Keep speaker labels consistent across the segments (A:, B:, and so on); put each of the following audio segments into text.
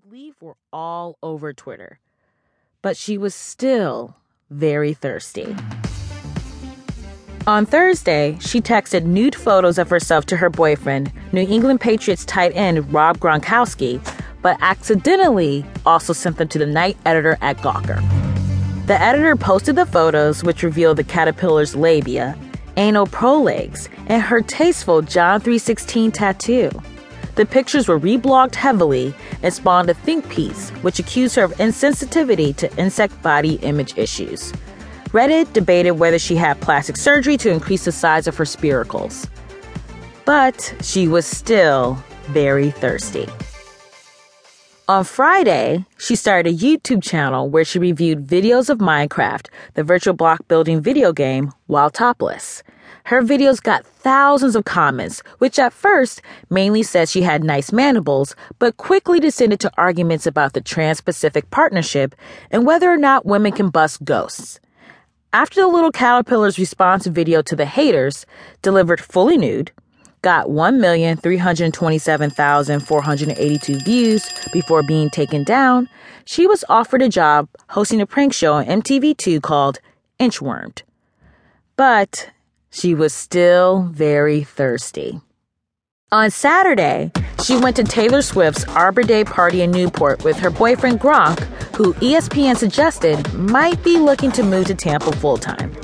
A: she'd leave were all over Twitter. But she was still very thirsty. On Thursday, she texted nude photos of herself to her boyfriend, New England Patriots tight end Rob Gronkowski, but accidentally also sent them to the night editor at Gawker. The editor posted the photos, which revealed the caterpillar's labia, anal prolegs, and her tasteful John 316 tattoo. The pictures were reblogged heavily and spawned a think piece, which accused her of insensitivity to insect body image issues. Reddit debated whether she had plastic surgery to increase the size of her spiracles. But she was still very thirsty. On Friday, she started a YouTube channel where she reviewed videos of Minecraft, the virtual block building video game, while topless. Her videos got thousands of comments, which at first mainly said she had nice mandibles, but quickly descended to arguments about the Trans Pacific Partnership and whether or not women can bust ghosts. After the little caterpillar's response video to the haters, delivered fully nude, got 1,327,482 views before being taken down, she was offered a job hosting a prank show on MTV2 called Inchwormed. But she was still very thirsty. On Saturday, she went to Taylor Swift's Arbor Day party in Newport with her boyfriend Gronk, who ESPN suggested might be looking to move to Tampa full time.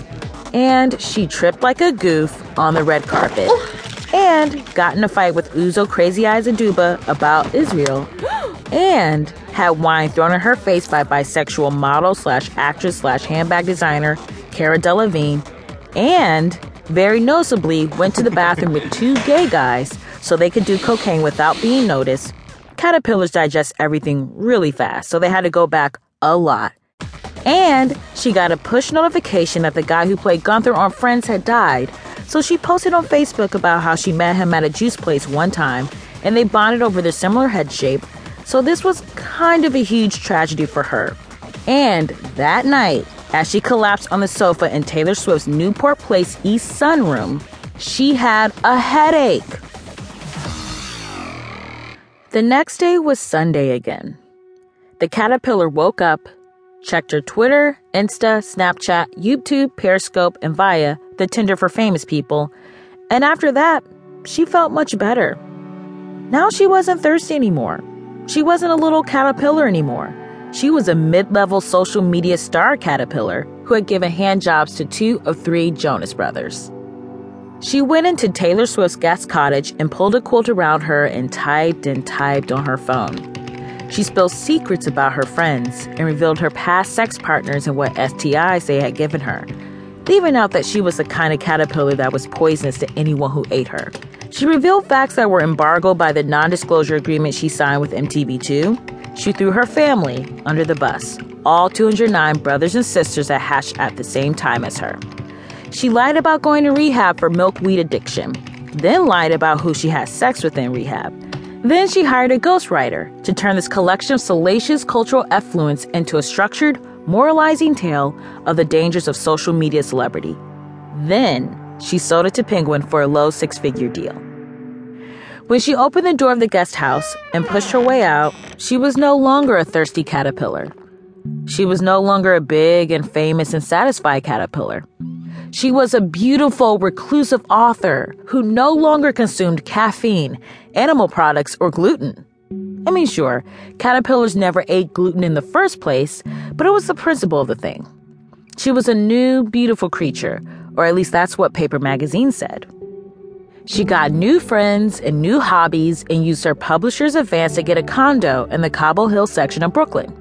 A: And she tripped like a goof on the red carpet and got in a fight with Uzo Crazy Eyes Aduba about Israel and had wine thrown in her face by bisexual model slash actress slash handbag designer Cara Delevingne and very noticeably went to the bathroom with two gay guys so they could do cocaine without being noticed. Caterpillars digest everything really fast, so they had to go back a lot. And she got a push notification that the guy who played Gunther on Friends had died, so she posted on Facebook about how she met him at a juice place one time and they bonded over their similar head shape, so this was kind of a huge tragedy for her. And that night, as she collapsed on the sofa in Taylor Swift's Newport Place East sunroom, she had a headache. The next day was Sunday again. The caterpillar woke up, checked her Twitter, Insta, Snapchat, YouTube, Periscope, and Raya, the Tinder for famous people, and after that, she felt much better. Now she wasn't thirsty anymore. She wasn't a little caterpillar anymore. She was a mid level social media star caterpillar who had given hand jobs to two of three Jonas brothers. She went into Taylor Swift's guest cottage and pulled a quilt around her and typed and typed on her phone. She spilled secrets about her friends and revealed her past sex partners and what STIs they had given her, leaving out that she was the kind of caterpillar that was poisonous to anyone who ate her. She revealed facts that were embargoed by the non disclosure agreement she signed with MTV2. She threw her family under the bus, all 209 brothers and sisters that hatched at the same time as her. She lied about going to rehab for milkweed addiction, then lied about who she had sex with in rehab. Then she hired a ghostwriter to turn this collection of salacious cultural effluence into a structured, moralizing tale of the dangers of social media celebrity. Then she sold it to Penguin for a low six figure deal. When she opened the door of the guest house and pushed her way out, she was no longer a thirsty caterpillar. She was no longer a big and famous and satisfied caterpillar. She was a beautiful, reclusive author who no longer consumed caffeine, animal products, or gluten. I mean, sure, caterpillars never ate gluten in the first place, but it was the principle of the thing. She was a new, beautiful creature, or at least that's what Paper Magazine said. She got new friends and new hobbies and used her publisher's advance to get a condo in the Cobble Hill section of Brooklyn.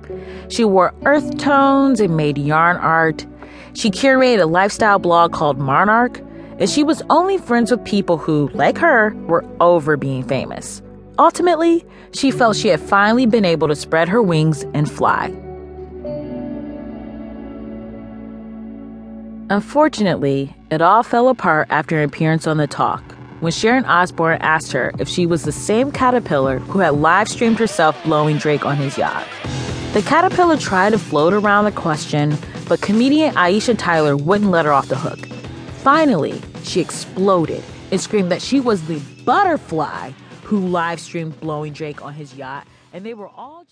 A: She wore earth tones and made yarn art. She curated a lifestyle blog called Monarch, and she was only friends with people who, like her, were over being famous. Ultimately, she felt she had finally been able to spread her wings and fly. Unfortunately, it all fell apart after an appearance on The Talk when Sharon Osbourne asked her if she was the same caterpillar who had live streamed herself blowing Drake on his yacht. The caterpillar tried to float around the question, but comedian Aisha Tyler wouldn't let her off the hook. Finally, she exploded and screamed that she was the butterfly who live streamed blowing Drake on his yacht, and they were all